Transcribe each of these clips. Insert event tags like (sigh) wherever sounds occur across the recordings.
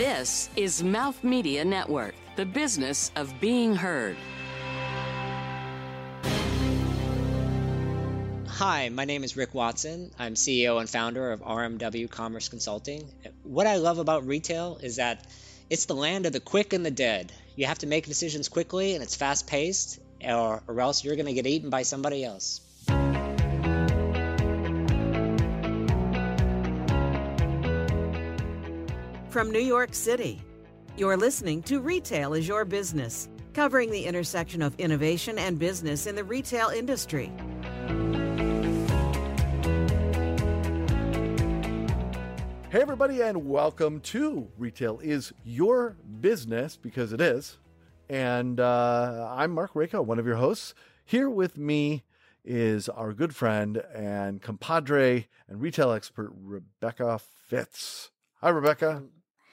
This is Mouth Media Network, the business of being heard. Hi, my name is Rick Watson. I'm CEO and founder of RMW Commerce Consulting. What I love about retail is that it's the land of the quick and the dead. You have to make decisions quickly and it's fast paced, or, or else you're going to get eaten by somebody else. From New York City, you're listening to Retail is Your Business, covering the intersection of innovation and business in the retail industry. Hey, everybody, and welcome to Retail is Your Business because it is. And uh, I'm Mark Rako, one of your hosts. Here with me is our good friend and compadre and retail expert, Rebecca Fitz. Hi, Rebecca.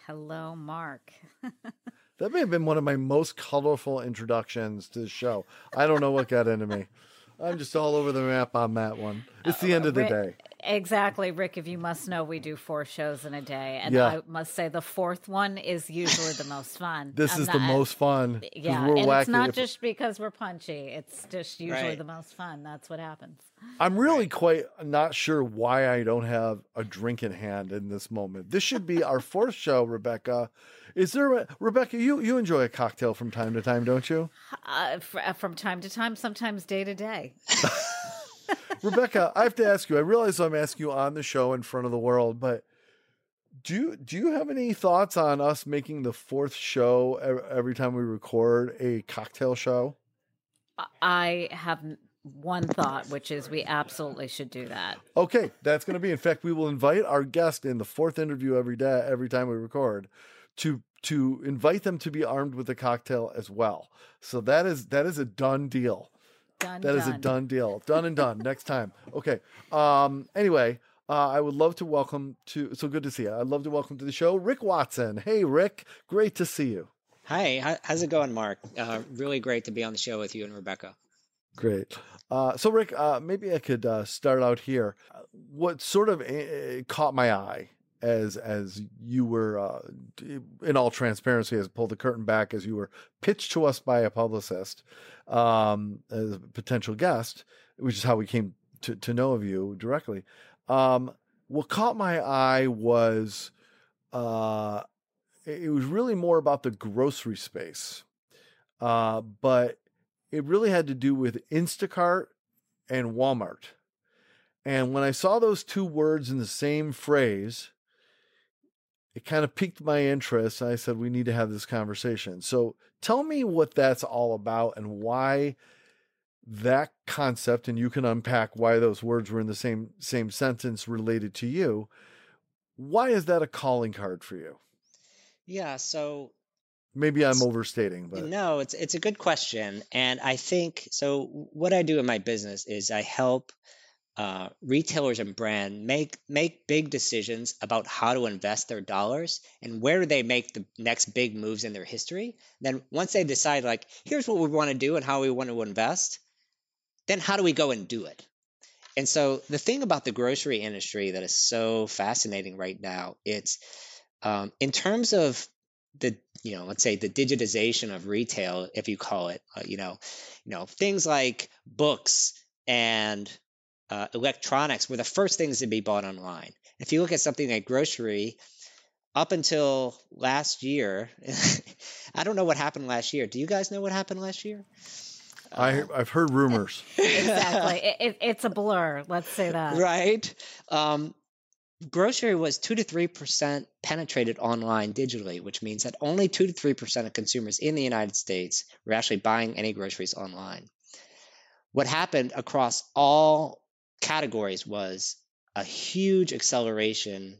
Hello, Mark. (laughs) that may have been one of my most colorful introductions to the show. I don't know what got into me. I'm just all over the map on that one. It's the uh, end of the day. Exactly, Rick. If you must know, we do four shows in a day, and Yeah. I must say the fourth one is usually the most fun. This I'm is the most fun. Yeah, we're and wacky. it's not If- just because we're punchy. It's just usually Right. the most fun. That's what happens. I'm really quite not sure why I don't have a drink in hand in this moment. This should be our (laughs) fourth show, Rebecca. Is there a, Rebecca? You you enjoy a cocktail from time to time, don't you? Uh, fr- uh, from time to time, sometimes day to day. (laughs) Rebecca, I have to ask you. I realize I'm asking you on the show in front of the world, but do you, do you have any thoughts on us making the fourth show every time we record a cocktail show? I have one thought, which is we absolutely should do that. Okay, that's going to be. In fact, we will invite our guest in the fourth interview every day, every time we record, to to invite them to be armed with a cocktail as well. So that is that is a done deal. Done. That is a done deal. Done and done. Next time. Okay. Um. Anyway, uh, I would love to welcome to. So good to see you. I'd love to welcome to the show Rick Watson. Hey, Rick. Great to see you. Hi, how's it going, Mark? Uh, really great to be on the show with you and Rebecca. Great. Uh, so, Rick, uh, maybe I could uh, start out here. Uh, What sort of uh, caught my eye as as you were, uh, in all transparency, as pulled the curtain back, as you were pitched to us by a publicist um, as a potential guest, which is how we came to, to know of you directly. Um, what caught my eye was uh, it was really more about the grocery space, uh, but it really had to do with Instacart and Walmart. And when I saw those two words in the same phrase, it kind of piqued my interest. I said, we need to have this conversation. So tell me what that's all about and why that concept, and you can unpack why those words were in the same same sentence related to you. Why is that a calling card for you? Yeah, so Maybe I'm overstating, but No, it's it's a good question, and I think so. What I do in my business is I help uh, retailers and brand make make big decisions about how to invest their dollars and where do they make the next big moves in their history. Then once they decide, like, here's what we want to do and how we want to invest, then how do we go and do it? And so the thing about the grocery industry that is so fascinating right now, it's um, in terms of the you know let's say the digitization of retail if you call it uh, you know you know things like books and uh, electronics were the first things to be bought online if you look at something like grocery up until last year (laughs) i don't know what happened last year do you guys know what happened last year I, I've heard rumors. (laughs) Exactly. it, it, it's a blur. Let's say that. right um, grocery was 2 to 3% penetrated online digitally which means that only 2 to 3% of consumers in the united states were actually buying any groceries online what happened across all categories was a huge acceleration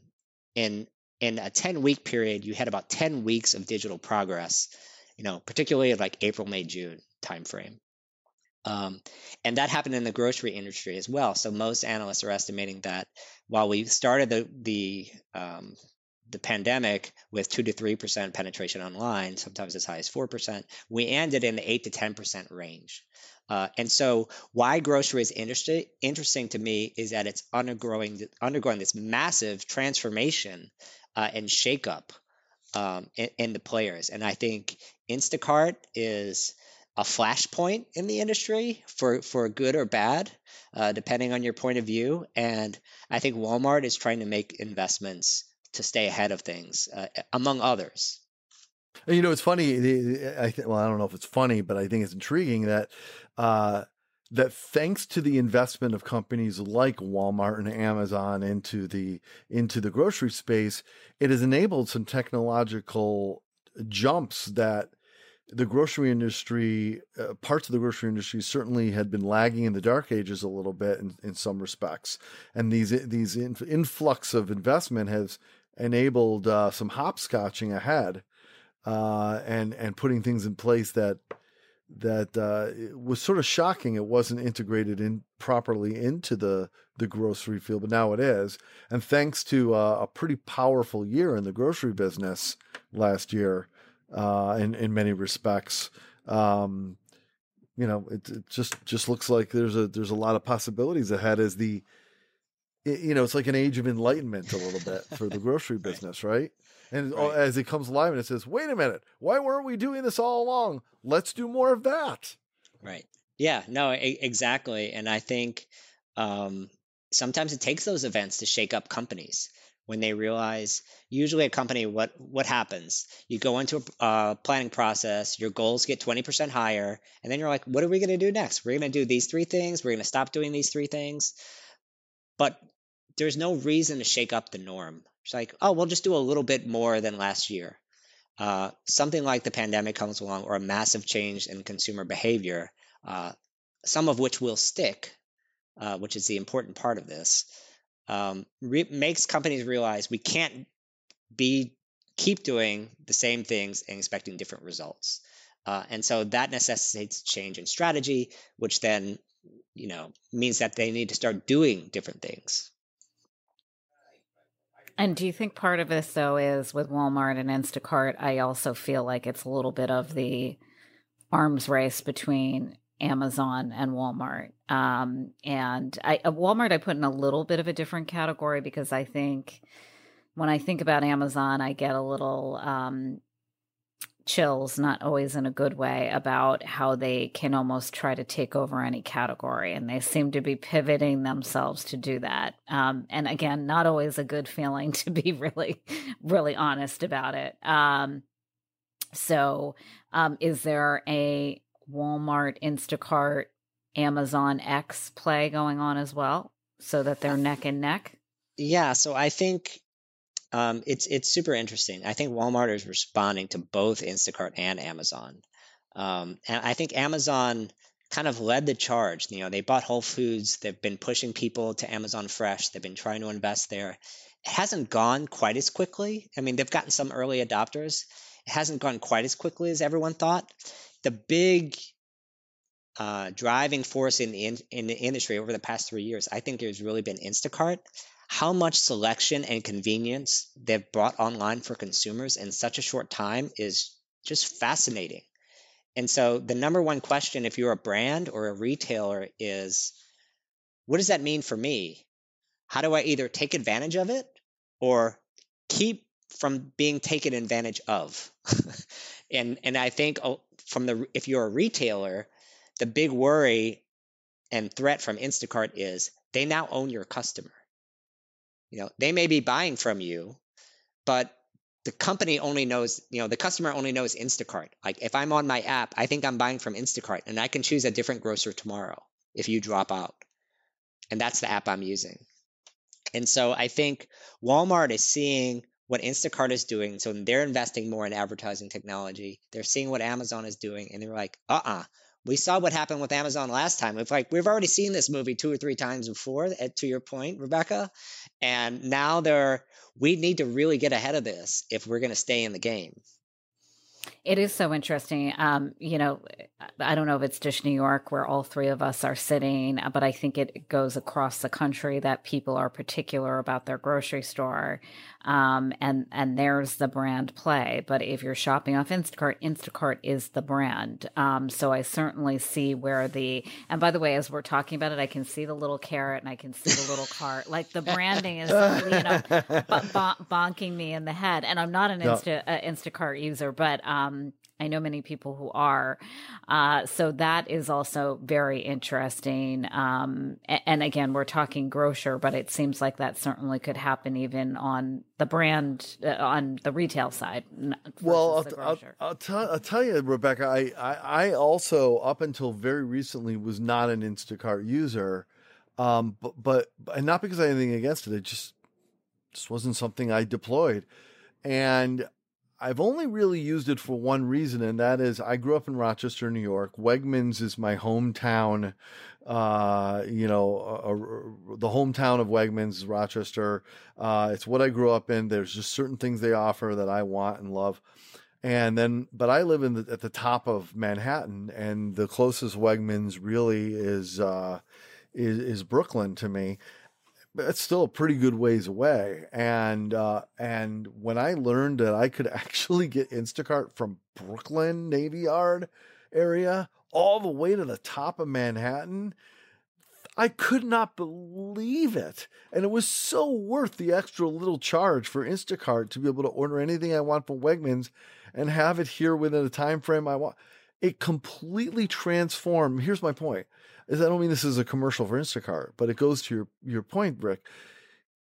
in in a 10 week period you had about 10 weeks of digital progress you know particularly like april may june timeframe um, and that happened in the grocery industry as well. So most analysts are estimating that while we started the the um, the pandemic with two to three percent penetration online, sometimes as high as four percent, we ended in the eight to ten percent range. Uh, and so, why grocery is interesting to me is that it's undergoing undergoing this massive transformation uh, and shakeup um, in, in the players. And I think Instacart is a flashpoint in the industry for, for good or bad, uh, depending on your point of view. And I think Walmart is trying to make investments to stay ahead of things, uh, among others. You know, it's funny. I think, well, I don't know if it's funny, but I think it's intriguing that uh, that thanks to the investment of companies like Walmart and Amazon into the into the grocery space, it has enabled some technological jumps that the grocery industry, uh, parts of the grocery industry, certainly had been lagging in the dark ages a little bit in, in some respects, and these these influx of investment has enabled uh, some hopscotching ahead, uh, and and putting things in place that that uh, was sort of shocking. It wasn't integrated in properly into the the grocery field, but now it is. And thanks to uh, a pretty powerful year in the grocery business last year, uh, in in many respects, um, you know, it, it, just just looks like there's a there's a lot of possibilities ahead as the you know it's like an age of enlightenment a little bit for the (laughs) grocery business, right? And right. as it comes alive and it says, wait a minute, why weren't we doing this all along? Let's do more of that. Right. Yeah, no, exactly. And I think um, sometimes it takes those events to shake up companies when they realize usually a company what what happens you go into a uh, planning process your goals get 20% higher and then you're like what are we going to do next we're going to do these three things we're going to stop doing these three things but there's no reason to shake up the norm it's like, oh, we'll just do a little bit more than last year. Uh, something like the pandemic comes along, or a massive change in consumer behavior, uh, some of which will stick, uh, which is the important part of this, um, re- makes companies realize we can't be keep doing the same things and expecting different results. Uh, and so that necessitates change in strategy, which then, you know, means that they need to start doing different things. And do you think part of this, though, is with Walmart and Instacart? I also feel like it's a little bit of the arms race between Amazon and Walmart. Um, and I, uh, Walmart, I put in a little bit of a different category because I think when I think about Amazon, I get a little um, chills, not always in a good way, about how they can almost try to take over any category. And they seem to be pivoting themselves to do that. Um, and again, not always a good feeling (laughs) to be really, really honest about it. Um, so, um, is there a Walmart, Instacart, Amazon X play going on as well so that they're neck and neck? Yeah. So I think um, it's it's super interesting. I think Walmart is responding to both Instacart and Amazon, um, and I think Amazon kind of led the charge. You know, they bought Whole Foods. They've been pushing people to Amazon Fresh. They've been trying to invest there. It hasn't gone quite as quickly. I mean, they've gotten some early adopters. It hasn't gone quite as quickly as everyone thought. The big uh, driving force in the in, in the industry over the past three years, I think, has really been Instacart how much selection and convenience they've brought online for consumers in such a short time is just fascinating. And so, the number one question, if you're a brand or a retailer, is what does that mean for me? How do I either take advantage of it or keep from being taken advantage of? (laughs) and and I think oh, from the if you're a retailer, the big worry and threat from Instacart is they now own your customer. You know, they may be buying from you, but the company only knows, you know, the customer only knows Instacart. Like if I'm on my app, I think I'm buying from Instacart and I can choose a different grocer tomorrow if you drop out. And that's the app I'm using. And so I think Walmart is seeing what Instacart is doing. So they're investing more in advertising technology. They're seeing what Amazon is doing and they're like, uh uh-uh, uh we saw what happened with Amazon last time. It's like we've already seen this movie two or three times before, eh, to your point, Rebecca. And now they're we need to really get ahead of this if we're going to stay in the game. It is so interesting. Um, you know, I don't know if it's just New York where all three of us are sitting, but I think it goes across the country that people are particular about their grocery store. um, and and there's the brand play. But if you're shopping off Instacart, Instacart is the brand. Um, so I certainly see where the and by the way, as we're talking about it, I can see the little carrot and I can see the little cart. Like the branding is, you know, (laughs) b- bonking me in the head. And I'm not an Insta uh, Instacart user, but um, I know many people who are. Uh, so that is also very interesting. Um, and again, we're talking grocer, but it seems like that certainly could happen even on the brand, uh, on the retail side. Well, I'll, I'll, I'll, tell, I'll tell you, Rebecca, I, I, I, also, up until very recently, was not an Instacart user. Um, but, but, and not because I had anything against it, it just, just wasn't something I deployed. And I've only really used it for one reason, and that is I grew up in Rochester, New York. Wegmans is my hometown. Uh, you know, uh, uh, the hometown of Wegmans Rochester. Uh, it's what I grew up in. There's just certain things they offer that I want and love. And then, but I live in the, at the top of Manhattan, and the closest Wegmans really is uh, is, is Brooklyn to me it's still a pretty good ways away. And uh, and when I learned that I could (laughs) actually get Instacart from Brooklyn Navy Yard area all the way to the top of Manhattan, I could not believe it. And it was so worth the extra little charge for Instacart to be able to order anything I want from Wegmans and have it here within the time frame I want. It completely transformed. Here's my point is I don't mean this is a commercial for Instacart, but it goes to your your point, Rick.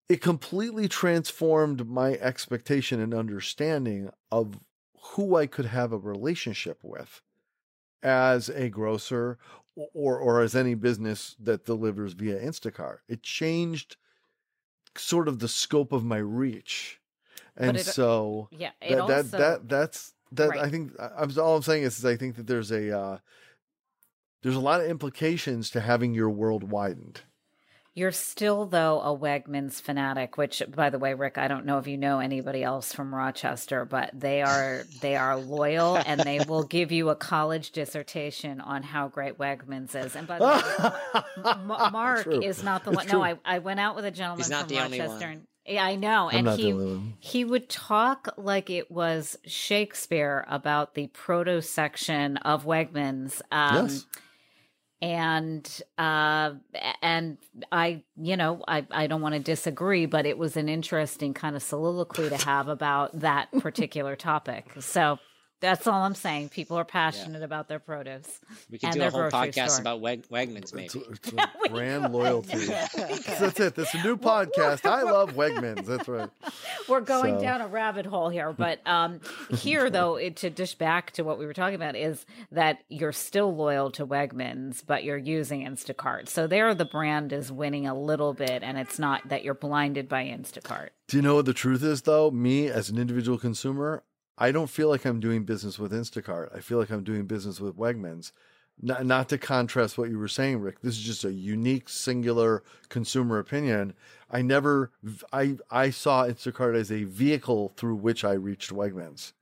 It completely transformed my expectation and understanding of who I could have a relationship with as a grocer or or as any business that delivers via Instacart. It changed sort of the scope of my reach. And it, so yeah, that, also, that that that's that right. I think I'm all I'm saying is, is I think that there's a uh, there's a lot of implications to having your world widened. You're still, though, a Wegmans fanatic. Which, by the way, Rick, I don't know if you know anybody else from Rochester, but they are (laughs) they are loyal and they will give you a college dissertation on how great Wegmans is. And by the way, M- (laughs) Mark True. is not the one. No, I, I went out with a gentleman from Rochester. And, yeah, I know. I'm and he he would talk like it was Shakespeare about the proto section of Wegmans. Um, yes and uh, and I, you know, I I don't want to disagree, but it was an interesting kind of soliloquy to have about that particular topic. So that's all I'm saying. People are passionate yeah. about their produce. We could do a whole podcast store. about Weg- Wegmans, maybe. It's, (laughs) it's brand loyalty. (laughs) that's it. That's a new podcast. I love Wegmans. That's right. (laughs) We're going so. down a rabbit hole here, but um, here though, it, to dish back to what we were talking about is that you're still loyal to Wegmans, but you're using Instacart. So there, the brand is winning a little bit, and it's not that you're blinded by Instacart. Do you know what the truth is, though? Me as an individual consumer, I don't feel like I'm doing business with Instacart. I feel like I'm doing business with Wegmans. Not, not to contrast what you were saying, Rick. This is just a unique, singular consumer opinion. I never, I, I saw Instacart as a vehicle through which I reached Wegmans.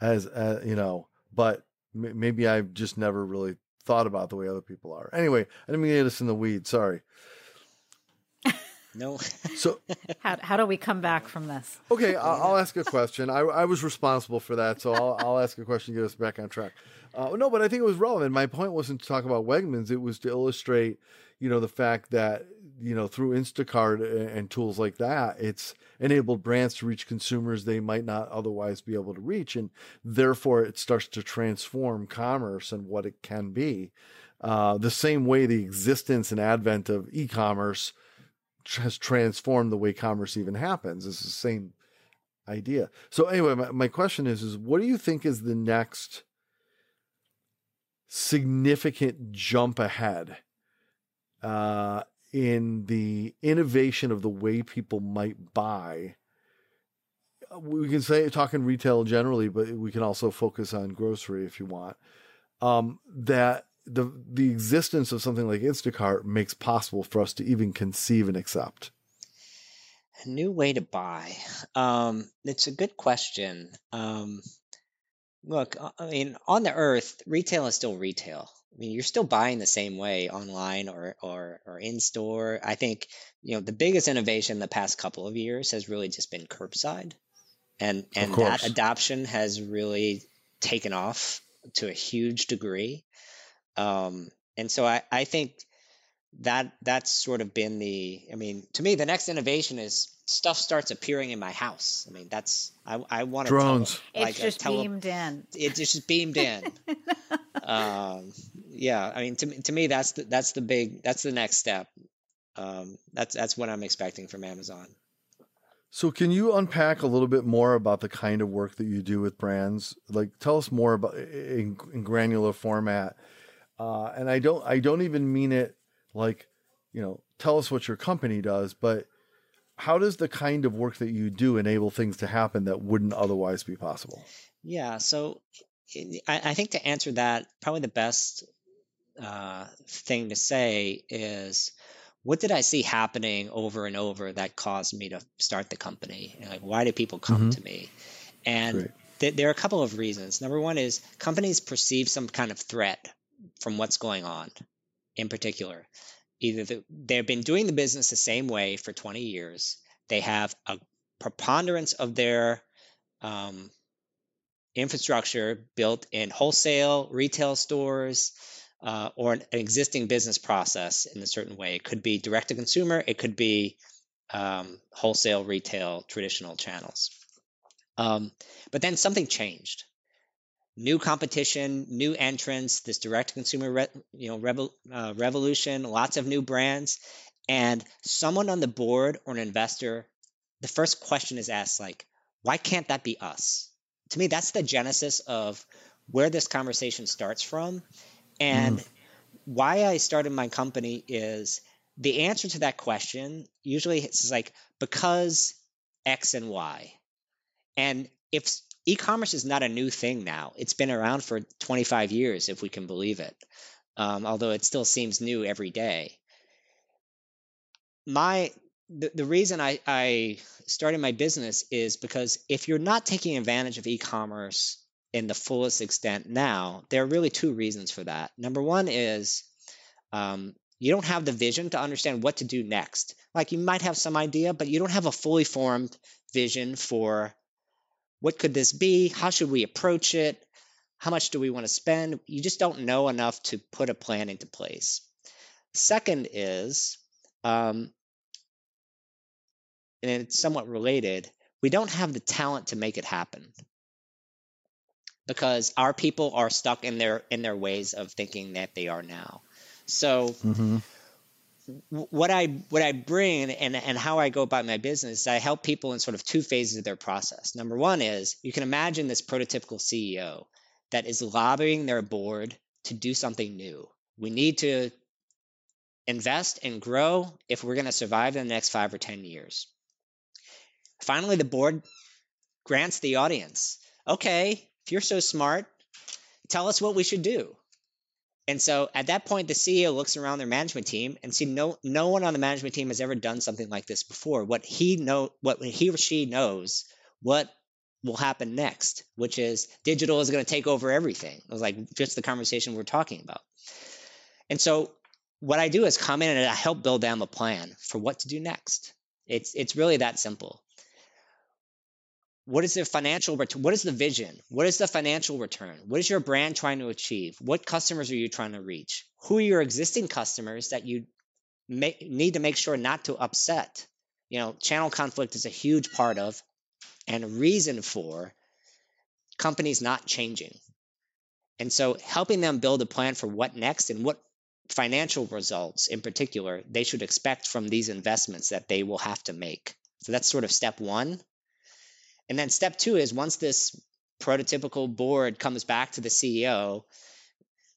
As, uh, you know, but m- maybe I've just never really thought about the way other people are. Anyway, I didn't mean to get us in the weeds. Sorry. No. so (laughs) how how do we come back from this? Okay, I'll, I'll ask a question. I, I was responsible for that, so I'll, I'll ask a question to get us back on track. Uh, no, but I think it was relevant. My point wasn't to talk about Wegmans; it was to illustrate, you know, the fact that you know through Instacart and, and tools like that, it's enabled brands to reach consumers they might not otherwise be able to reach, and therefore it starts to transform commerce and what it can be. Uh, the same way the existence and advent of e-commerce has transformed the way commerce even happens. It's the same idea. So anyway, my, my question is, is what do you think is the next significant jump ahead uh, in the innovation of the way people might buy? We can say talking retail generally, but we can also focus on grocery if you want. Um, that the the existence of something like Instacart makes possible for us to even conceive and accept? A new way to buy. Um, it's a good question. Um, look, I mean, on the earth, retail is still retail. I mean, you're still buying the same way online or or or in store. I think you know the biggest innovation in the past couple of years has really just been curbside, and and that adoption has really taken off to a huge degree. Um, and so I I think that that's sort of been the. I mean, to me, the next innovation is stuff starts appearing in my house. I mean, that's I, I want to drones. Tele, like it's just tele, beamed in. It just beamed in. (laughs) um, yeah, I mean, to to me, that's the, that's the big that's the next step. Um, that's that's what I'm expecting from Amazon. So, can you unpack a little bit more about the kind of work that you do with brands? Like, tell us more about in, in granular format. Uh, and I don't I don't even mean it like, you know, tell us what your company does, but how does the kind of work that you do enable things to happen that wouldn't otherwise be possible? Yeah, so I, I think to answer that, probably the best uh, thing to say is what did I see happening over and over that caused me to start the company? Like, why do people come mm-hmm. to me? And th- there are a couple of reasons. Number one is companies perceive some kind of threat from what's going on in particular. Either the, they've been doing the business the same way for 20 years. They have a preponderance of their um, infrastructure built in wholesale retail stores uh, or an, existing business process in a certain way. It could be direct to consumer. It could be um, wholesale retail traditional channels. Um, but then something changed new competition, new entrants, this direct consumer re, you know revol, uh, revolution, lots of new brands, and someone on the board or an investor, the first question is asked like, why can't that be us? To me, that's the genesis of where this conversation starts from, and mm. why I started my company is the answer to that question usually is like because X and Y. And if e-commerce is not a new thing now. It's been around for 25 years, if we can believe it. Um, although it still seems new every day. My the, the reason I, I started my business is because if you're not taking advantage of e-commerce in the fullest extent now, there are really two reasons for that. Number one is um, you don't have the vision to understand what to do next. Like you might have some idea, but you don't have a fully formed vision for what could this be? How should we approach it? How much do we want to spend? You just don't know enough to put a plan into place. Second is, um, and it's somewhat related, we don't have the talent to make it happen because our people are stuck in their in their ways of thinking that they are now. So mm-hmm what I what I bring and and how I go about my business, I help people in sort of two phases of their process. Number one is you can imagine this prototypical CEO that is lobbying their board to do something new. We need to invest and grow if we're going to survive in the next five or ten years. Finally, the board grants the audience, okay, if you're so smart, tell us what we should do. And so at that point, the CEO looks around their management team and see no no one on the management team has ever done something like this before. What he know what he or she knows what will happen next, which is digital is going to take over everything. It was like just the conversation we're talking about. And so what I do is come in and I help build them a plan for what to do next. It's it's really that simple what is the financial return? What is the vision? What is the financial return? What is your brand trying to achieve? What customers are you trying to reach? Who are your existing customers that you need to make sure not to upset? You know, channel conflict is a huge part of and a reason for companies not changing. And so helping them build a plan for what next and what financial results in particular they should expect from these investments that they will have to make. So that's sort of step one. And then step two is once this prototypical board comes back to the CEO,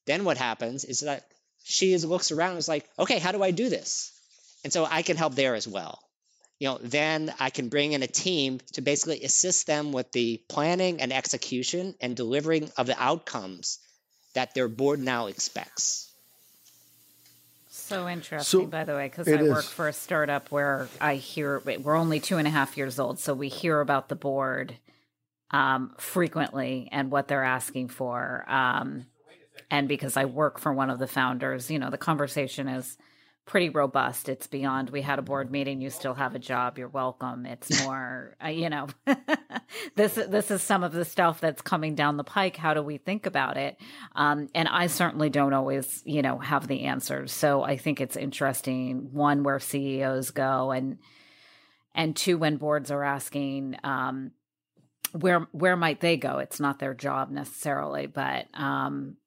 then what happens is that she looks around and is like, okay, how do I do this? And so I can help there as well. You know, then I can bring in a team to basically assist them with the planning and execution and delivering of the outcomes that their board now expects. So interesting, so by the way, because I is. work for a startup where I hear we're only two and a half years old, so we hear about the board um, frequently and what they're asking for. Um, and because I work for one of the founders, you know, the conversation is pretty robust. It's beyond we had a board meeting, you still have a job, you're welcome. It's (laughs) more, uh, you know, (laughs) this this is some of the stuff that's coming down the pike. How do we think about it? Um, and I certainly don't always, you know, have the answers. So I think it's interesting. One where CEOs go, and and two when boards are asking. Um, where where might they go? It's not their job necessarily, but um,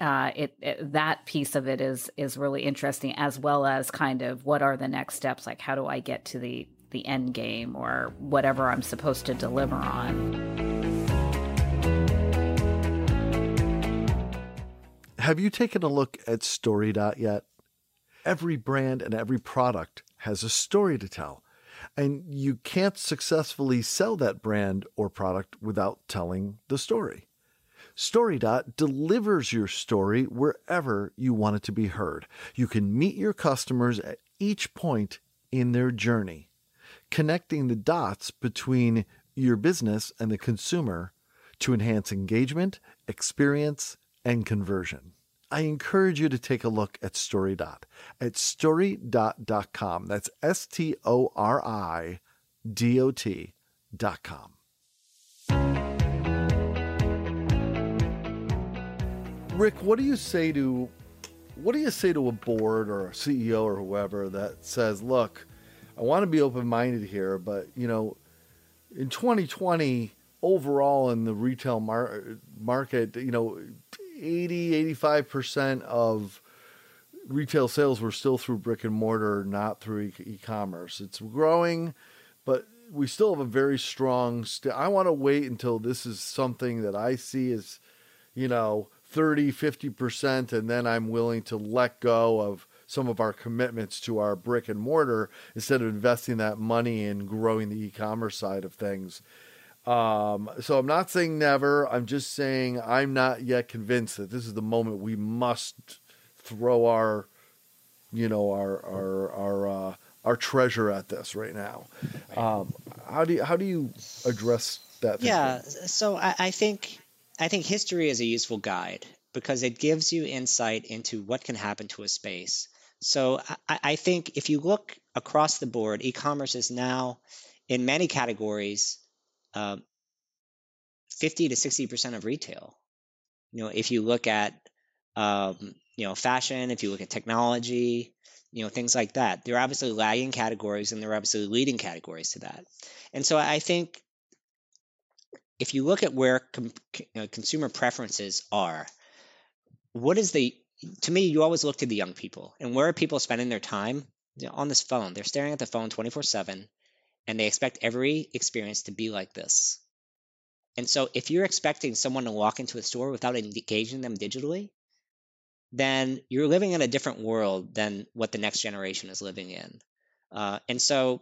uh, it, it, that piece of it is is really interesting, as well as kind of what are the next steps? Like, how do I get to the the end game or whatever I'm supposed to deliver on? Have you taken a look at StoryDot yet? Every brand and every product has a story to tell, and you can't successfully sell that brand or product without telling the story. StoryDot delivers your story wherever you want it to be heard. You can meet your customers at each point in their journey, connecting the dots between your business and the consumer to enhance engagement, experience, and conversion. I encourage you to take a look at StoryDot at storydot.com. That's S T O R I D O T.com. Rick, what do you say to what do you say to a board or a CEO or whoever that says, "Look, I want to be open-minded here, but you know, in 2020 overall in the retail mar- market, you know, 80 85% of retail sales were still through brick and mortar, not through e- commerce It's growing, but we still have a very strong. St- I want to wait until this is something that I see as, you know, 30, 50%, and then I'm willing to let go of some of our commitments to our brick and mortar instead of investing that money in growing the e commerce side of things. Um, so I'm not saying never. I'm just saying I'm not yet convinced that this is the moment we must throw our, you know, our our our uh, our treasure at this right now. Um, how do you, how do you address that? Yeah. So I, I think I think history is a useful guide because it gives you insight into what can happen to a space. So I, I think if you look across the board, e-commerce is now in many categories uh, 50 to 60 percent of retail. You know, if you look at um, you know fashion, if you look at technology, you know things like that, they're obviously lagging categories and they're obviously leading categories to that. And so I think if you look at where com- uh, consumer preferences are, what is the to me you always look to the young people and where are people spending their time? On this phone. They're staring at the phone 24/7 and they expect every experience to be like this. And so if you're expecting someone to walk into a store without engaging them digitally then you're living in a different world than what the next generation is living in. Uh, and so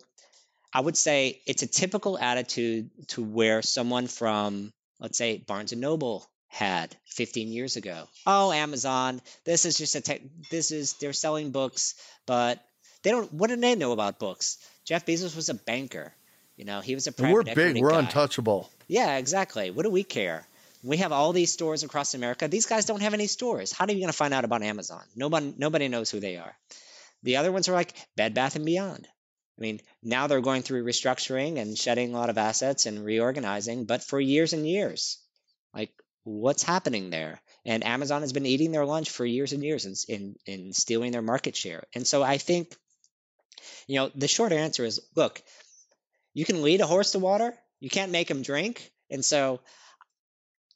I would say it's a typical attitude to where someone from, let's say, Barnes and Noble had 15 years ago. Oh, Amazon, this is just a tech, this is they're selling books, but they don't. What do they know about books? Jeff Bezos was a banker. You know, he was a private. We're big. We're guy. untouchable. Yeah, exactly. What do we care? We have all these stores across America. These guys don't have any stores. How are you going to find out about Amazon? Nobody, nobody knows who they are. The other ones are like Bed Bath and Beyond. I mean, now they're going through restructuring and shedding a lot of assets and reorganizing, but for years and years, like what's happening there? And Amazon has been eating their lunch for years and years in, in, in stealing their market share. And so I think, you know, the short answer is look, you can lead a horse to water, you can't make him drink. And so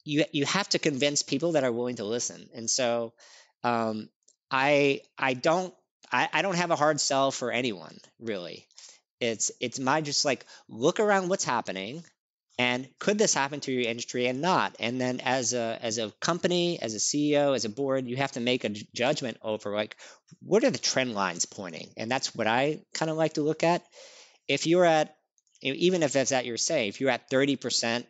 you you have to convince people that are willing to listen. And so um, I I don't I, I don't have a hard sell for anyone really. It's it's my just like look around what's happening and could this happen to your industry and not? And then as a as a company as a ceo as a board you have to make a judgment over like what are the trend lines pointing? And that's what i kind of like to look at. If you're at even if that's at your say if you're at 30%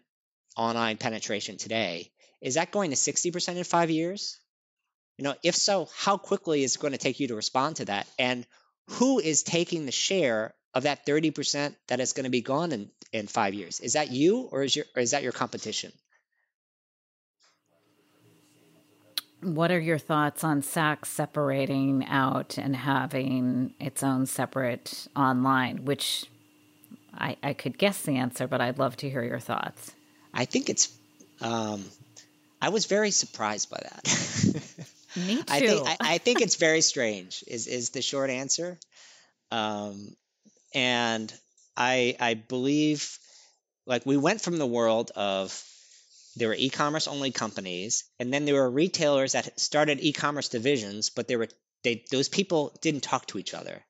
online penetration today is that going to 60% in five years you know if so how quickly is it going to take you to respond to that and who is taking the share of that 30% that is going to be gone in, in five years? Is that you or is, your, or is that your competition? what are your thoughts on Saks separating out and having its own separate online? Which I, I could guess the answer, but I'd love to hear your thoughts. I think it's. Um, I was very surprised by that. (laughs) Me too. I think I, I, think it's very strange. Is is the short answer? Um, and I I believe like we went from the world of there were e-commerce only companies and then there were retailers that started e-commerce divisions but they were they those people didn't talk to each other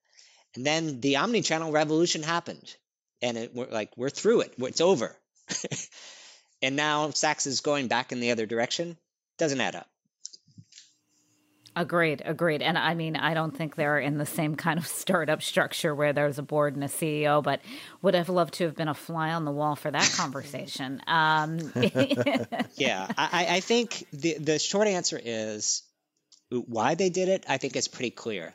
and then the omni-channel revolution happened and it, we're like we're through it it's over (laughs) and now Saks is going back in the other direction doesn't add up Agreed, agreed. And I mean, I don't think they're in the same kind of (laughs) startup structure where there's a board and a CEO, but would have loved to have been a fly on the wall for that conversation. (laughs) Um, (laughs) yeah, I, I think the, the short answer is why they did it, I think it's pretty clear.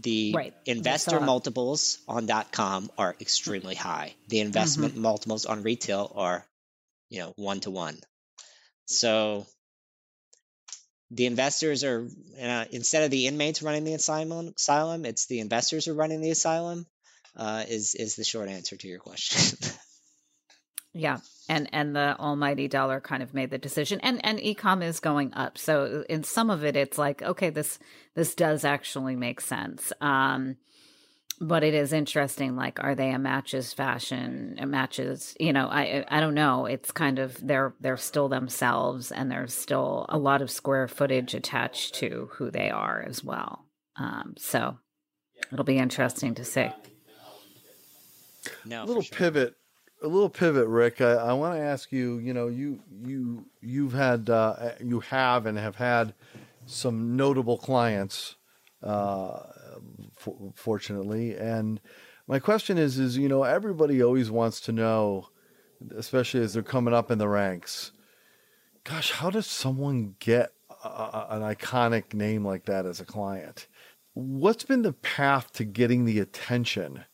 The right. investor multiples on dot .com are extremely high. The investment mm-hmm. multiples on retail are, you know, one to one. So the investors are uh, instead of the inmates running the asylum, asylum, it's the investors are running the asylum. Uh, is is the short answer to your question? (laughs) yeah, and and the almighty dollar kind of made the decision, and and ecom is going up. So in some of it, it's like okay, this this does actually make sense. Um, but it is interesting like are they a matches fashion a matches you know i i don't know. It's kind of they're they're still themselves and there's still a lot of square footage attached to who they are as well. Um, so it'll be interesting to see. No a little sure. pivot a little pivot rick. I, I want to ask you you know you you you've had uh, you have and have had some notable clients uh, fortunately. And my question is, is you know, everybody always wants to know, especially as they're coming up in the ranks. Gosh, how does someone get a, an iconic name like that as a client? What's been the path to getting the attention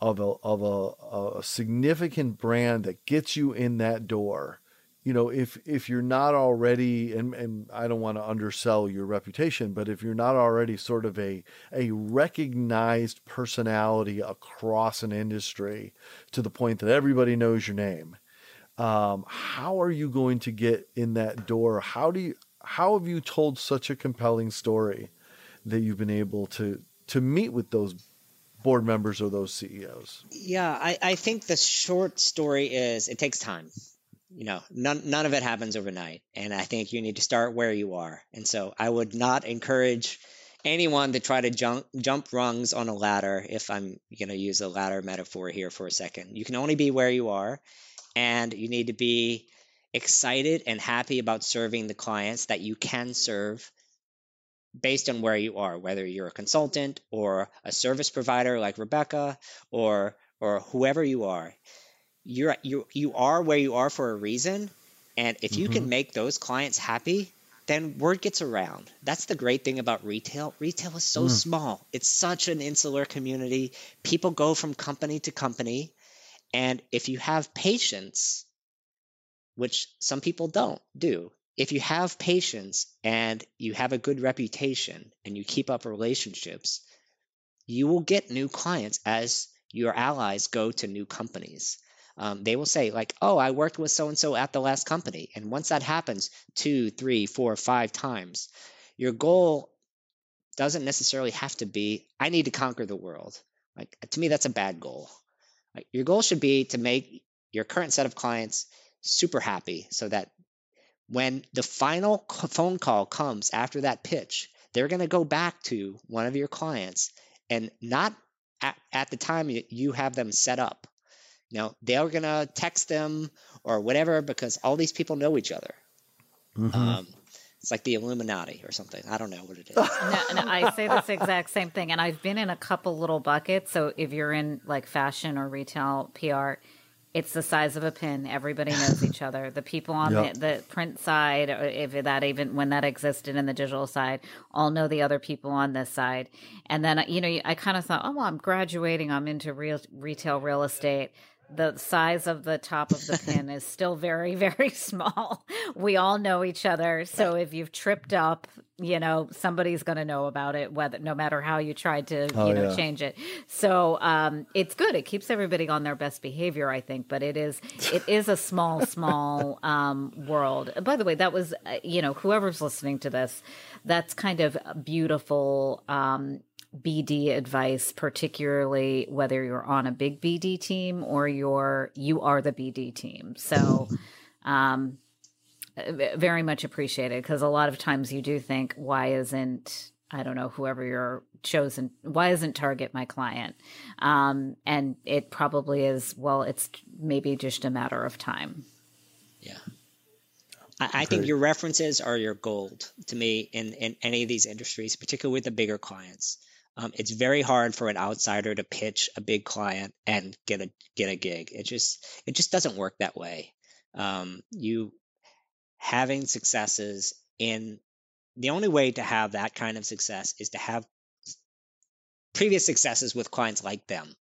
of a of a, a significant brand that gets you in that door? You know, if if you're not already, and, and I don't want to undersell your reputation, but if you're not already sort of a a recognized personality across an industry to the point that everybody knows your name, um, how are you going to get in that door? How do you how have you told such a compelling story that you've been able to to meet with those board members or those CEOs? Yeah, I, I think the short story is it takes time you know none none of it happens overnight and i think you need to start where you are. And so i would not encourage anyone to try to jump jump rungs on a ladder if i'm going to use a ladder metaphor here for a second. You can only be where you are and you need to be excited and happy about serving the clients that you can serve based on where you are whether you're a consultant or a service provider like rebecca or or whoever you are you're you you are where you are for a reason and if you mm-hmm. can make those clients happy then word gets around. That's the great thing about retail. Retail is so mm. small. It's such an insular community. People go from company to company and if you have patience which some people don't do if you have patience and you have a good reputation and you keep up relationships you will get new clients as your allies go to new companies um, they will say like, "Oh, I worked with so and so at the last company," and once that happens two, three, four, five times, your goal doesn't necessarily have to be, "I need to conquer the world." Like to me, that's a bad goal. Like, your goal should be to make your current set of clients super happy, so that when the final phone call comes after that pitch, they're going to go back to one of your clients and not at, at the time you have them set up you know, they're gonna text them or whatever because all these people know each other. Mm-hmm. Um, it's like the Illuminati or something. I don't know what it is. (laughs) no, no, I say this exact same thing, and I've been in a couple little buckets. So if you're in like fashion or retail PR, it's the size of a pin. Everybody knows each other. The people on yep. the, the print side, if that even when that existed in the digital side, all know the other people on this side. And then you know, I kind of thought, oh, well, I'm graduating. I'm into real retail real estate the size of the top of the pin is still very, (laughs) very small. We all know each other. So if you've tripped up, you know, somebody's going to know about it, whether no matter how you tried to, Oh, you know, yeah. change it. So um, it's good. It keeps everybody on their best behavior, I think. But it is, it (laughs) is a small, small um, world. By the way, that was, uh, you know, whoever's listening to this, that's kind of beautiful. Um, BD advice, particularly whether you're on a big BD team or you're you are the BD team. So, um, very much appreciated because a lot of times you do think, why isn't I don't know whoever you're chosen? Why isn't Target my client? Um, and it probably is. Well, it's maybe just a matter of time. Yeah. I, I think your references are your gold to me in, in any of these industries, particularly with the bigger clients. Um, it's very hard for an outsider to pitch a big client and get a get a gig. It just it just doesn't work that way. Um, you having successes in the only way to have that kind of success is to have previous successes with clients like them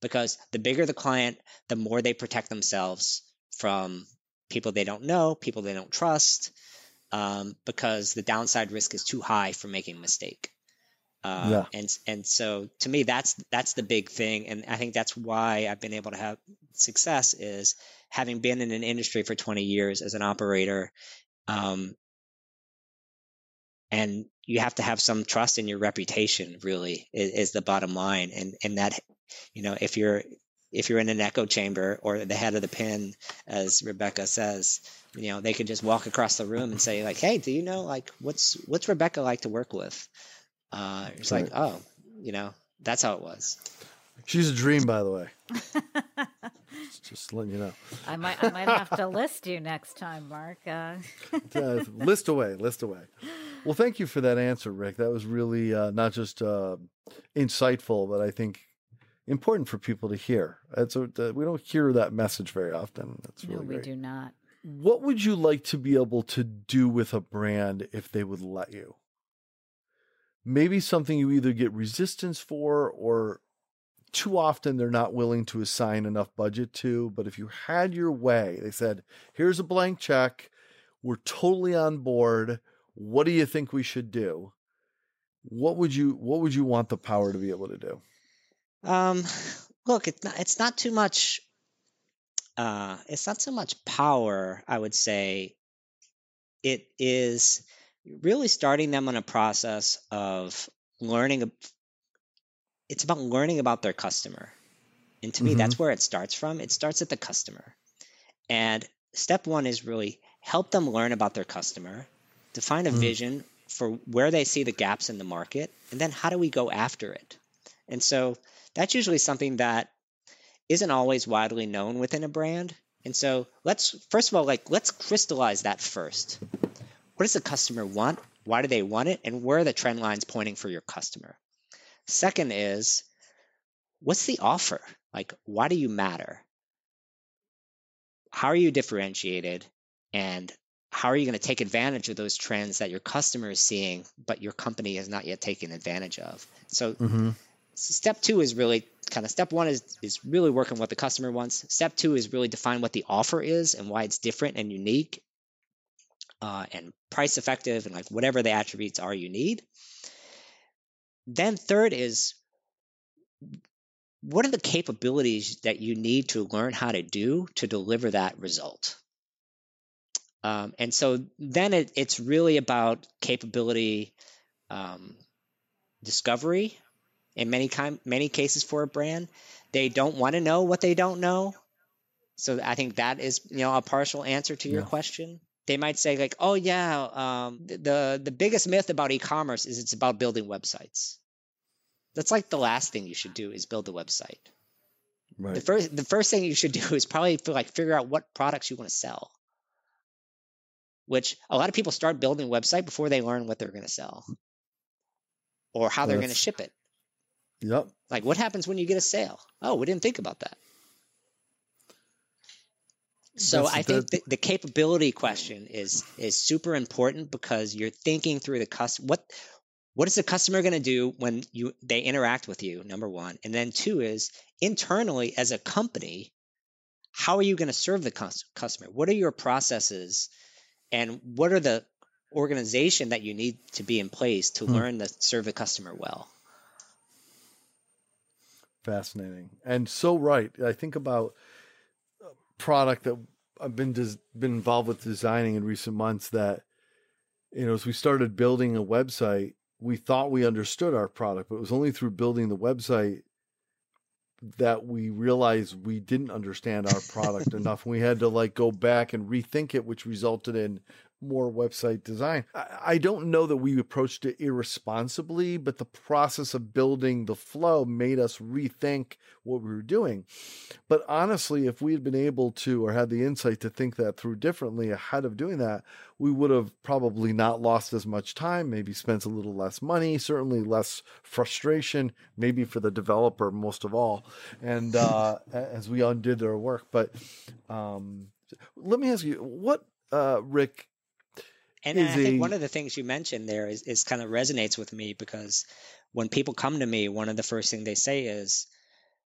because the bigger the client the more they protect themselves from people they don't know people they don't trust um, because the downside risk is too high for making a mistake uh, Yeah. and and so to me that's that's the big thing. And i think that's why i've been able to have success is having been in an industry for 20 years as an operator um, and you have to have some trust in your reputation really is, is the bottom line. And and that you know if you're if you're in an echo chamber or the head of the pin as rebecca says you know they could just walk across the room and say like hey do you know like what's what's rebecca like to work with uh it's like oh you know that's how it was She's a dream, by the way. (laughs) Just letting you know. I might I might have to list you next time, Mark. Uh, (laughs) Uh, list away, list away. Well, thank you for that answer, Rick. That was really uh, not just uh, insightful, but I think important for people to hear. That's a, uh, we don't hear that message very often. That's no, really we great. do not. What would you like to be able to do with a brand if they would let you? Maybe something you either get resistance for or too often they're not willing to assign enough budget to. But if you had your way, they said, here's a blank check. We're totally on board. What do you think we should do? What would you what would you want the power to be able to do? Um, look, it's not it's not too much. Uh, it's not so much power, I would say. It is really starting them on a process of learning. It's about learning about their customer, and to me, that's where it starts from. It starts at the customer, and step one is really help them learn about their customer, define a Mhm. vision for where they see the gaps in the market, and then how do we go after it. And so that's usually something that isn't always widely known within a brand. And so let's first of all like let's crystallize that first. What does the customer want? Why do they want it? And where are the trend lines pointing for your customer? Second is what's the offer? Like why do you matter? How are you differentiated? And how are you going to take advantage of those trends that your customer is seeing, but your company has not yet taken advantage of? So Mm-hmm. step two is really kind of step one is is really working what the customer wants. Step two is really define what the offer is and why it's different and unique, uh, and price effective and like whatever the attributes are you need. Then third is what are the capabilities that you need to learn how to do to deliver that result. Um, and so then it, it's really about capability um, discovery in many kind many cases for a brand they don't want to know what they don't know so i think that is you know a partial answer to your Yeah. question they might say like oh yeah um, th- the the biggest myth about e-commerce is it's about building websites that's like the last thing you should do is build a website Right. the first the first thing you should (laughs) do is probably like figure out what products you want to sell which a lot of people start building a website before they learn what they're going to sell or how they're going to ship it Yep. like, what happens when you get a sale? Oh, we didn't think about that. So That's- I think the, the capability question is is super important because you're thinking through the customer. What what is the customer going to do when you they interact with you? Number one, and then two is internally as a company, how are you going to serve the customer? What are your processes? And what are the organization that you need to be in place to hmm. learn to serve the customer well? Fascinating. And so right. I think about product that I've been des- been involved with designing in recent months that you know as we started building a website we thought we understood our product but it was only through building the website that we realized we didn't understand our product (laughs) enough. And we had to like go back and rethink it which resulted in more website design. I don't know that we approached it irresponsibly, but the process of building the flow made us rethink what we were doing. But honestly, if we had been able to or had the insight to think that through differently ahead of doing that, we would have probably not lost as much time, maybe spent a little less money, certainly less frustration, maybe for the developer most of all, and uh, as we undid our work. But um, let me ask you, what, uh, Rick, and, I think one of the things you mentioned there is, is kind of resonates with me because when people come to me, one of the first things they say is,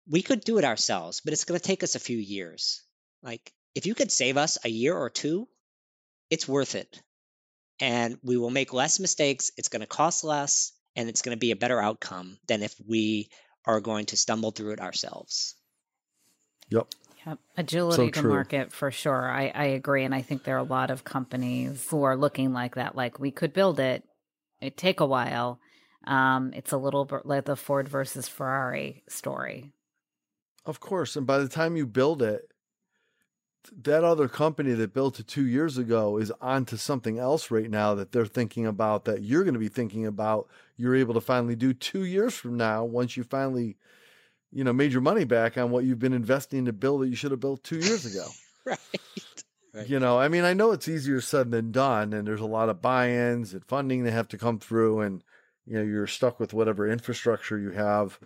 we could do it ourselves, but it's going to take us a few years. Like, if you could save us a year or two, it's worth it. And we will make less mistakes, it's going to cost less, and it's going to be a better outcome than if we are going to stumble through it ourselves. Yep. Yep. Agility so to true. market for sure. I, I agree. And I think there are a lot of companies who are looking like that. Like we could build it, it take a while. Um, it's a little bit like the Ford versus Ferrari story. Of course. And by the time you build it, that other company that built it two years ago is on to something else right now that they're thinking about that you're going to be thinking about you're able to finally do two years from now once you finally you know, made your money back on what you've been investing to build that you should have built two years ago. (laughs) right. right. You know, I mean, I know it's easier said than done, and there's a lot of buy-ins and funding that have to come through, and you know, you're stuck with whatever infrastructure you have.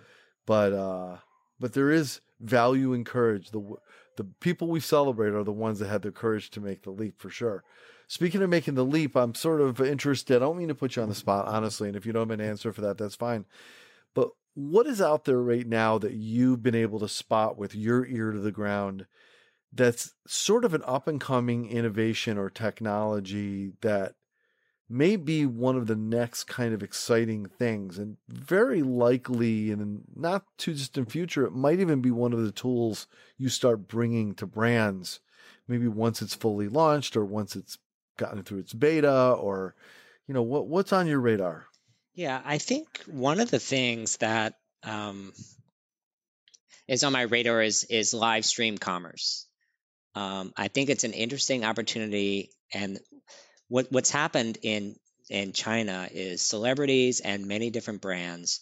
But uh, but there is value and courage. The the people we celebrate are the ones that had the courage to make the leap for sure. Speaking of making the leap, I'm sort of interested. I don't mean to put you on the spot, honestly, and if you don't have an answer for that, that's fine. What is out there right now that you've been able to spot with your ear to the ground that's sort of an up and coming innovation or technology that may be one of the next kind of exciting things? And very likely in not too distant future it might even be one of the tools you start bringing to brands maybe once it's fully launched or once it's gotten through its beta or you know what what's on your radar yeah, I think one of the things that um, is on my radar is is live stream commerce. Um, I think it's an interesting opportunity, and what what's happened in in China is celebrities and many different brands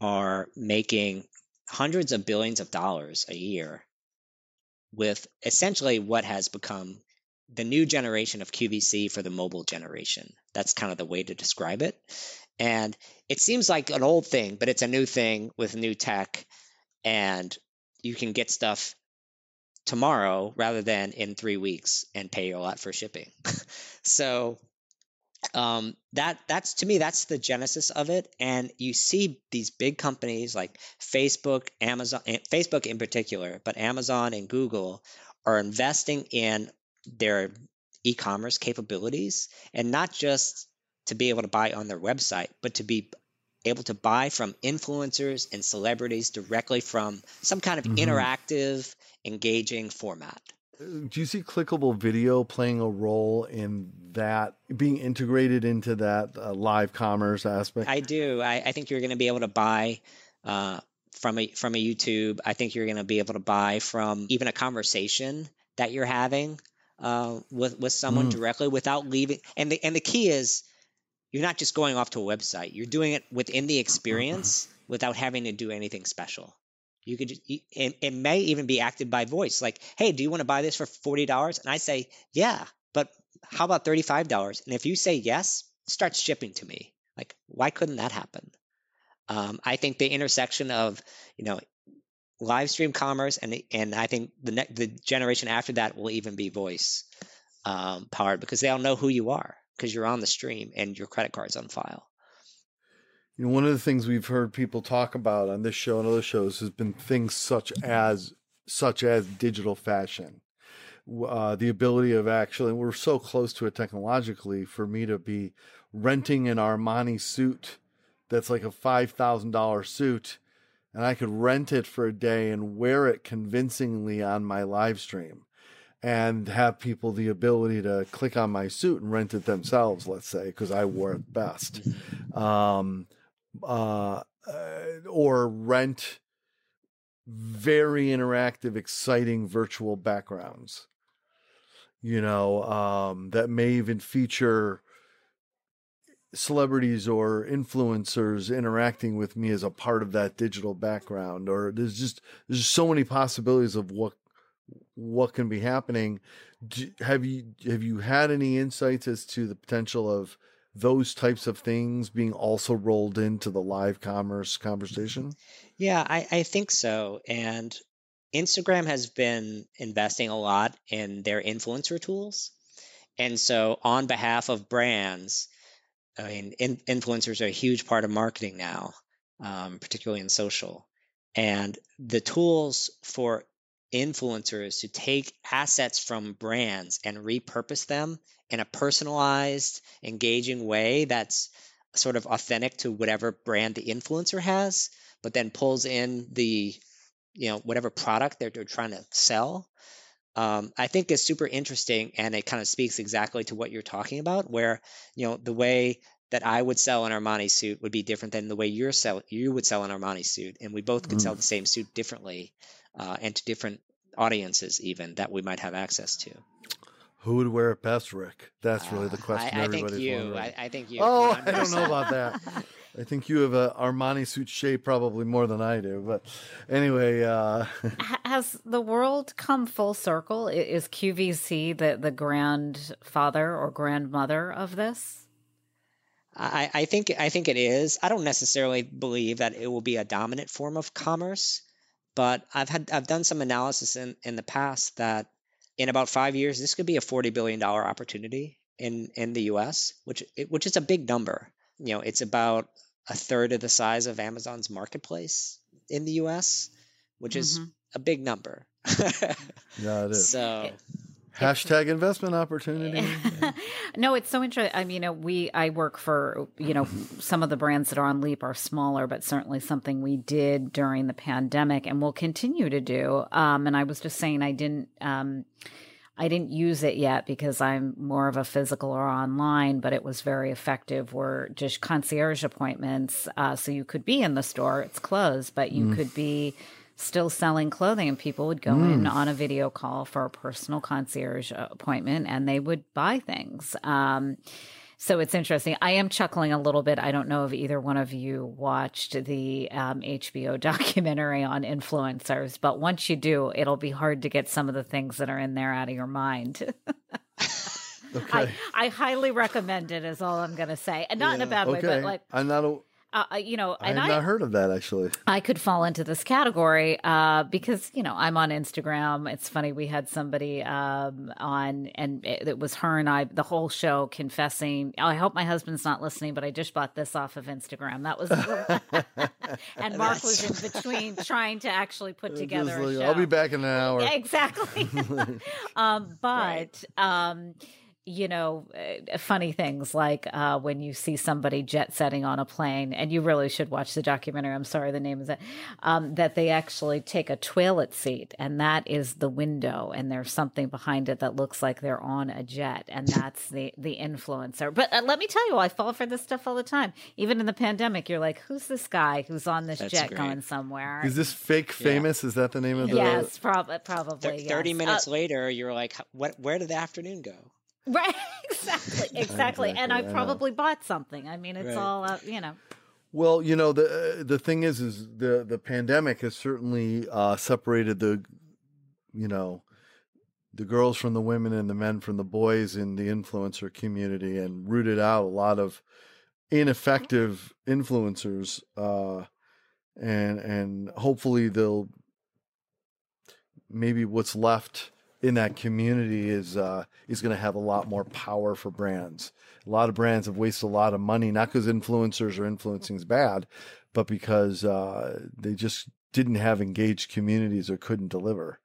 are making hundreds of billions of dollars a year with essentially what has become the new generation of QVC for the mobile generation. That's kind of the way to describe it. And it seems like an old thing, but it's a new thing with new tech. And you can get stuff tomorrow rather than in three weeks and pay a lot for shipping. (laughs) so um, that that's to me that's the genesis of it. And you see these big companies like Facebook, Amazon, Facebook in particular, but Amazon and Google are investing in their e-commerce capabilities and not just to be able to buy on their website, but to be able to buy from influencers and celebrities directly from some kind of mm-hmm. interactive, engaging format. Uh, do you see clickable video playing a role in that being integrated into that uh, live commerce aspect? I do. I, I think you're going to be able to buy uh, from a from a YouTube. I think you're going to be able to buy from even a conversation that you're having uh, with with someone mm. directly without leaving. And the and the key is you're not just going off to a website. You're doing it within the experience (laughs) without having to do anything special. You could just, it, it may even be acted by voice. Like, hey, do you want to buy this for forty dollars? And I say, yeah, but how about thirty five dollars? And if you say yes, start shipping to me. Like, why couldn't that happen? Um, I think the intersection of you know live stream commerce and and I think the ne- the generation after that will even be voice um, powered because they'll know who you are because you're on the stream and your credit card's on file. You know, one of the things we've heard people talk about on this show and other shows has been things such as such as digital fashion. Uh, the ability of actually, we're so close to it technologically for me to be renting an Armani suit that's like a $5,000 suit and I could rent it for a day and wear it convincingly on my live stream and have people the ability to click on my suit and rent it themselves, let's say, because I wore it best. Um, uh, or rent very interactive, exciting virtual backgrounds, you know, um, that may even feature celebrities or influencers interacting with me as a part of that digital background or there's just there's just so many possibilities of what what can be happening Do, have you have you had any insights as to the potential of those types of things being also rolled into the live commerce conversation yeah i, I think so and instagram has been investing a lot in their influencer tools and so on behalf of brands I mean, in, influencers are a huge part of marketing now, um, particularly in social. And the tools for influencers to take assets from brands and repurpose them in a personalized, engaging way that's sort of authentic to whatever brand the influencer has, but then pulls in the, you know, whatever product they're, they're trying to sell. Um, I think is super interesting, and it kind of speaks exactly to what you're talking about. Where you know the way that I would sell an Armani suit would be different than the way you're sell you would sell an Armani suit, and we both could mm. sell the same suit differently, uh, and to different audiences even that we might have access to. Who would wear it best, Rick? That's really the question. Uh, I, I think you. I, I, think you. Oh, 100%. (laughs) I don't know about that. I think you have a Armani suit shape probably more than I do. But anyway, uh... (laughs) has the world come full circle? Is QVC the the grandfather or grandmother of this? I, I think I think it is. I don't necessarily believe that it will be a dominant form of commerce, but I've had I've done some analysis in, in the past that in about five years this could be a forty billion dollar opportunity in in the U.S., which which is a big number. You know, it's about a third of the size of Amazon's marketplace in the U.S., which is mm-hmm. a big number. (laughs) yeah, it is. So Hashtag investment opportunity. (laughs) no, it's so interesting. I mean, we I work for you know some of the brands that are on Leap are smaller, but certainly something we did during the pandemic and will continue to do. Um, and I was just saying, I didn't. Um, I didn't use it yet because I'm more of a physical or online, but it was very effective. Were just concierge appointments, uh, so you could be in the store; it's closed, but you mm. could be still selling clothing and people would go mm. in on a video call for a personal concierge appointment and they would buy things um, so it's interesting i am chuckling a little bit i don't know if either one of you watched the um, hbo (laughs) documentary on influencers but once you do it'll be hard to get some of the things that are in there out of your mind (laughs) Okay. I, I, highly recommend it. Is all I'm going to say, and not yeah, in a bad okay. way, but like I'm not a uh, uh, you know, and I have not heard of that actually. I could fall into this category uh, because you know I'm on Instagram. It's funny we had somebody um, on, and it, it, was her and I the whole show confessing. Oh, I hope my husband's not listening, but I just bought this off of Instagram. That was, (laughs) and Mark was in between trying to actually put together like, a show. I'll be back in an hour. (laughs) exactly. (laughs) um, but. Right. Um, you know, uh, funny things like uh, when you see somebody jet setting on a plane, and you really should watch the documentary. I'm sorry, the name is it. Um, that they actually take a toilet seat, and that is the window, and there's something behind it that looks like they're on a jet, and that's the the influencer. But uh, let me tell you, I fall for this stuff all the time. Even in the pandemic, you're like, who's this guy who's on this that's jet great. going somewhere? Is this fake famous? Yeah. Is that the name of the? Yes, prob- probably. Th- Thirty yes. minutes uh, later, you're like, what? Where did the afternoon go? (laughs) Right, (laughs) exactly, exactly. and I, I probably know. bought something. I mean, it's right. all uh, you know. Well, you know the the thing is, is the the pandemic has certainly uh, separated the, you know, the girls from the women and the men from the boys in the influencer community, and rooted out a lot of ineffective influencers, uh, and and hopefully they'll maybe what's left in that community is uh, is going to have a lot more power for brands. A lot of brands have wasted a lot of money, not because influencers or influencing is bad, but because uh, they just didn't have engaged communities or couldn't deliver.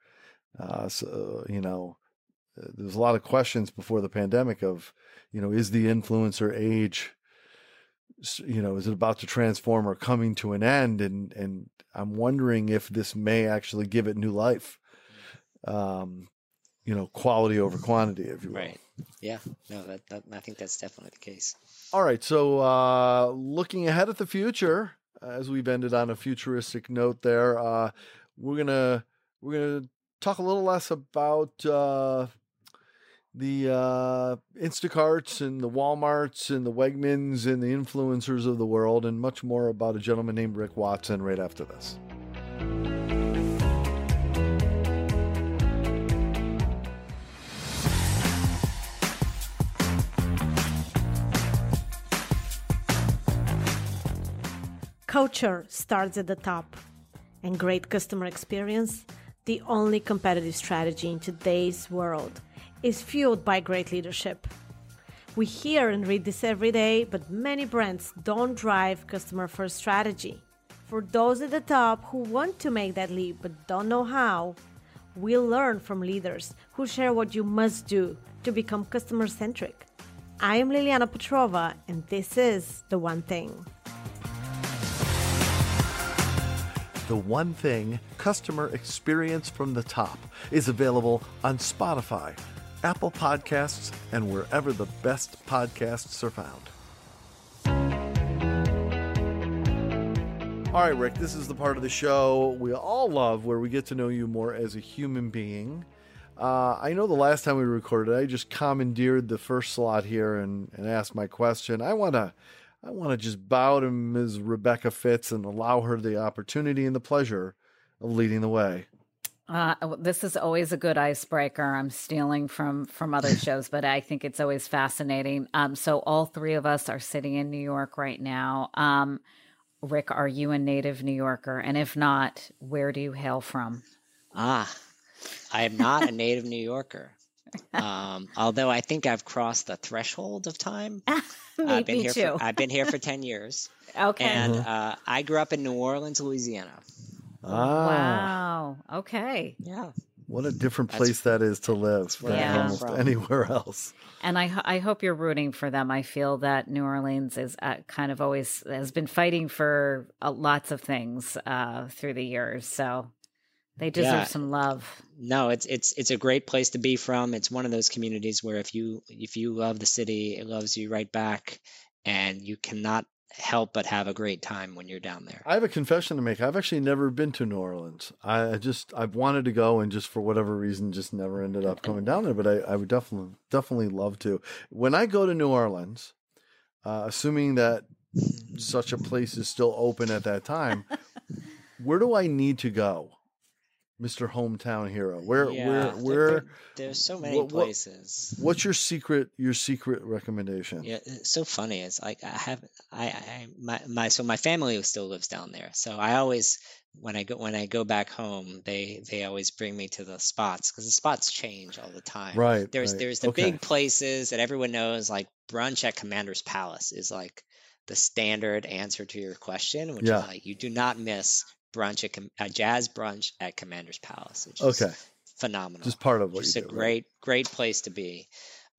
Uh, so you know, there's a lot of questions before the pandemic of, you know, is the influencer age, you know, is it about to transform or coming to an end? And and I'm wondering if this may actually give it new life. Um, you know, quality over quantity, if you will. Right. Yeah. No, that, that I think that's definitely the case. All right. So, uh, looking ahead at the future, as we've ended on a futuristic note, there, uh, we're gonna we're gonna talk a little less about uh, the uh, Instacarts and the WalMarts and the Wegmans and the influencers of the world, and much more about a gentleman named Rick Watson right after this. Culture starts at the top, and great customer experience, the only competitive strategy in today's world, is fueled by great leadership. We hear and read this every day, but many brands don't drive customer first strategy. For those at the top who want to make that leap but don't know how, we'll learn from leaders who share what you must do to become customer centric. I am Liliana Petrova, and this is The One Thing. The One Thing Customer Experience from the Top is available on Spotify, Apple Podcasts, and wherever the best podcasts are found. All right, Rick, this is the part of the show we all love where we get to know you more as a human being. Uh, I know the last time we recorded, I just commandeered the first slot here and, and asked my question. I want to I want to just bow to Ms. Rebecca Fitz and allow her the opportunity and the pleasure of leading the way. Uh, this is always a good icebreaker. I'm stealing from from other (laughs) shows, but I think it's always fascinating. Um, so all three of us are sitting in New York right now. Um, Rick, are you a native New Yorker? And if not, where do you hail from? Ah, I am not a native New Yorker. Um, although I think I've crossed the threshold of time. (laughs) I've been here too. For, I've been here for (laughs) ten years. okay. And uh, I grew up in New Orleans, Louisiana. Ah, wow. Okay. Yeah. what a different place that is to live than I came almost from. anywhere else. And I, I hope you're rooting for them. I feel that New Orleans is uh, kind of always has been fighting for uh, lots of things uh, through the years. So they deserve Yeah. some love. No, it's it's it's a great place to be from. It's one of those communities where if you if you love the city, it loves you right back, and you cannot help but have a great time when you're down there. I have a confession to make. I've actually never been to New Orleans. I I just I've wanted to go and just for whatever reason just never ended up coming down there. But I, I would definitely definitely love to. When I go to New Orleans, uh, assuming that such a place is still open at that time, (laughs) where do I need to go, Mister Hometown Hero? Where Yeah, where where? there- there's so many what- what- places. What's your secret your secret recommendation? Yeah, it's so funny. It's like I have I, I my my so my family still lives down there. So I always when I go when I go back home, they they always bring me to the spots because the spots change all the time. Right. There's right. there's the Okay. big places that everyone knows, like brunch at Commander's Palace is like the standard answer to your question, which Yeah. is like you do not miss brunch at Com- a jazz brunch at Commander's Palace. Okay. phenomenal Just part of what just you a do. right? great great place to be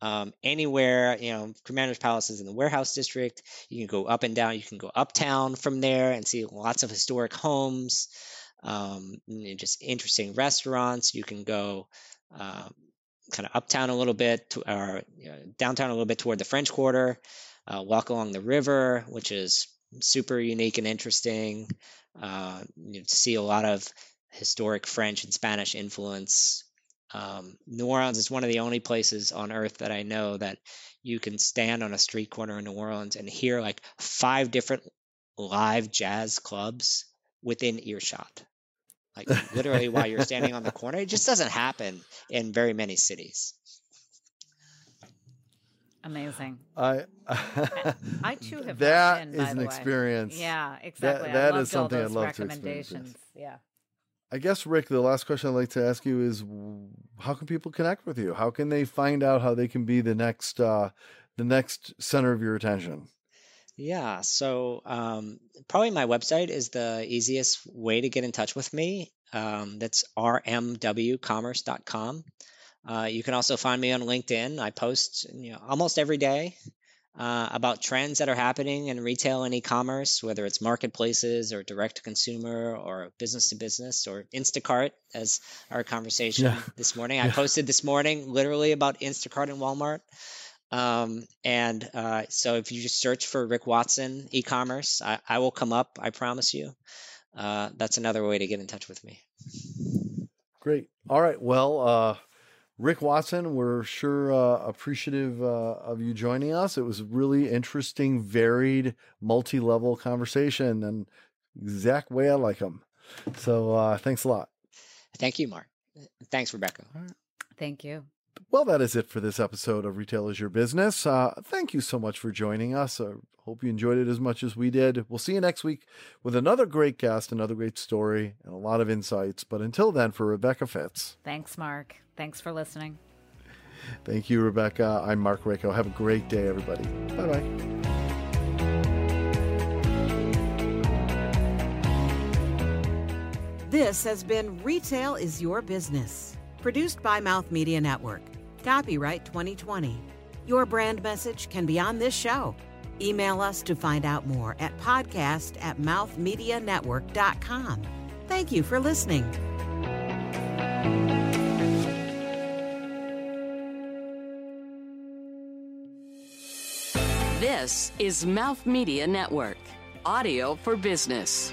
um, anywhere you know commander's palace is in the warehouse district you can go up and down you can go uptown from there and see lots of historic homes um, just interesting restaurants you can go um, kind of uptown a little bit to, or you know, downtown a little bit toward the french quarter uh, walk along the river which is super unique and interesting uh, you know, see a lot of historic french and spanish influence um, New Orleans is one of the only places on earth that I know that you can stand on a street corner in New Orleans and hear like five different live jazz clubs within earshot. Like literally while you're standing on the corner. It just doesn't happen in very many cities. Amazing. I I (laughs) too have not That been, by is an the way. experience. Yeah, exactly. that I is loved all something I'd those love to experience, recommendations. Yeah. I guess Rick, the last question I'd like to ask you is, how can people connect with you? How can they find out how they can be the next, uh, the next center of your attention? Yeah, so um, probably my website is the easiest way to get in touch with me. Um, that's rmwcommerce.com. Uh, you can also find me on LinkedIn. I post you know, almost every day uh, about trends that are happening in retail and e-commerce, whether it's marketplaces or direct to consumer or business to business or Instacart, as our conversation Yeah. this morning. I posted this morning literally about Instacart and Walmart. Um, and uh, so if you just search for Rick Watson e-commerce, I, I will come up. I promise you. Uh, that's another way to get in touch with me. Great. All right. Well, uh, Rick Watson, we're sure uh, appreciative uh, of you joining us. It was a really interesting, varied, multi level conversation and exact way I like them. So uh, thanks a lot. Thank you, Mark. Thanks, Rebecca. Thank you. Well, that is it for this episode of Retail is Your Business. Uh, thank you so much for joining us. I hope you enjoyed it as much as we did. We'll see you next week with another great guest, another great story, and a lot of insights. But until then, for Rebecca Fitz, Thanks, Mark. Thanks for listening. thank you, Rebecca. I'm Mark Rako. Have a great day, everybody. Bye bye. This has been Retail is Your Business, produced by Mouth Media Network. Copyright 2020. Your brand message can be on this show. Email us to find out more at podcast at mouthmedianetwork.com. Thank you for listening. This is Mouth Media Network, audio for business.